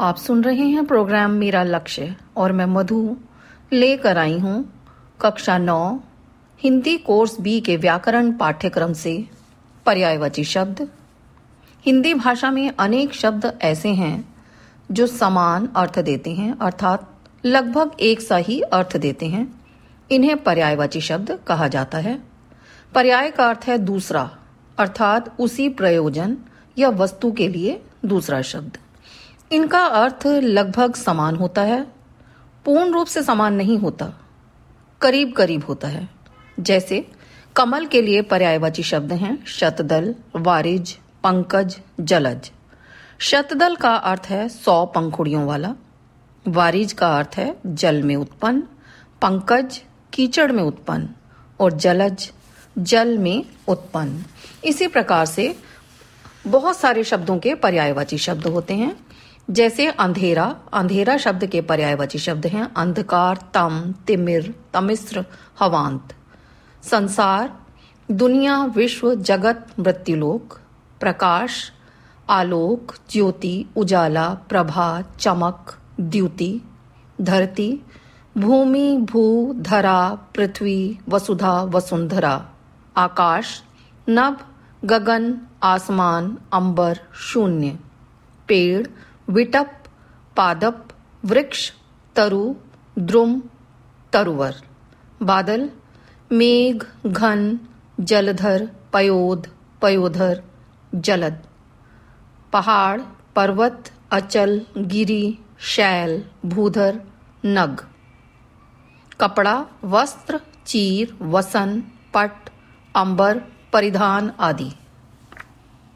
आप सुन रहे हैं प्रोग्राम मेरा लक्ष्य और मैं मधु लेकर आई हूँ कक्षा नौ, हिंदी कोर्स बी के व्याकरण पाठ्यक्रम से पर्यायवाची शब्द। हिंदी भाषा में अनेक शब्द ऐसे हैं जो समान अर्थ देते हैं, अर्थात लगभग एक सा ही अर्थ देते हैं। इन्हें पर्यायवाची शब्द कहा जाता है। पर्याय का अर्थ है दूसरा, अर्थात उसी प्रयोजन या वस्तु के लिए दूसरा शब्द। इनका अर्थ लगभग समान होता है, पूर्ण रूप से समान नहीं होता करीब करीब होता है। जैसे, कमल के लिए पर्यायवाची शब्द हैं शतदल, वारिज, पंकज, जलज। शतदल का अर्थ है सौ पंखुड़ियों वाला, वारिज का अर्थ है जल में उत्पन्न, पंकज कीचड़ में उत्पन्न, और जलज जल में उत्पन्न। इसी प्रकार से बहुत सारे शब्दों के पर्यायवाची शब्द होते हैं। जैसे अंधेरा अंधेरा शब्द के पर्यायवाची शब्द हैं, अंधकार, तम, तिमिर तमिश्र हवांत। संसार, दुनिया, विश्व, जगत, मृत्युलोक, प्रकाश, आलोक, ज्योति, उजाला, प्रभा, चमक, द्युति, धरती, भूमि, भू, धरा, पृथ्वी, वसुधा, वसुंधरा। आकाश, नभ, गगन, आसमान, अंबर, शून्य। पेड़ विटप, पादप, वृक्ष, तरु, द्रुम, तरुवर। बादल, मेघ, घन, जलधर, पयोध, पयोधर, जलद। पहाड़, पर्वत, अचल, गिरी, शैल, भूधर, नग। कपड़ा, वस्त्र, चीर, वसन, पट, अंबर, परिधान आदि।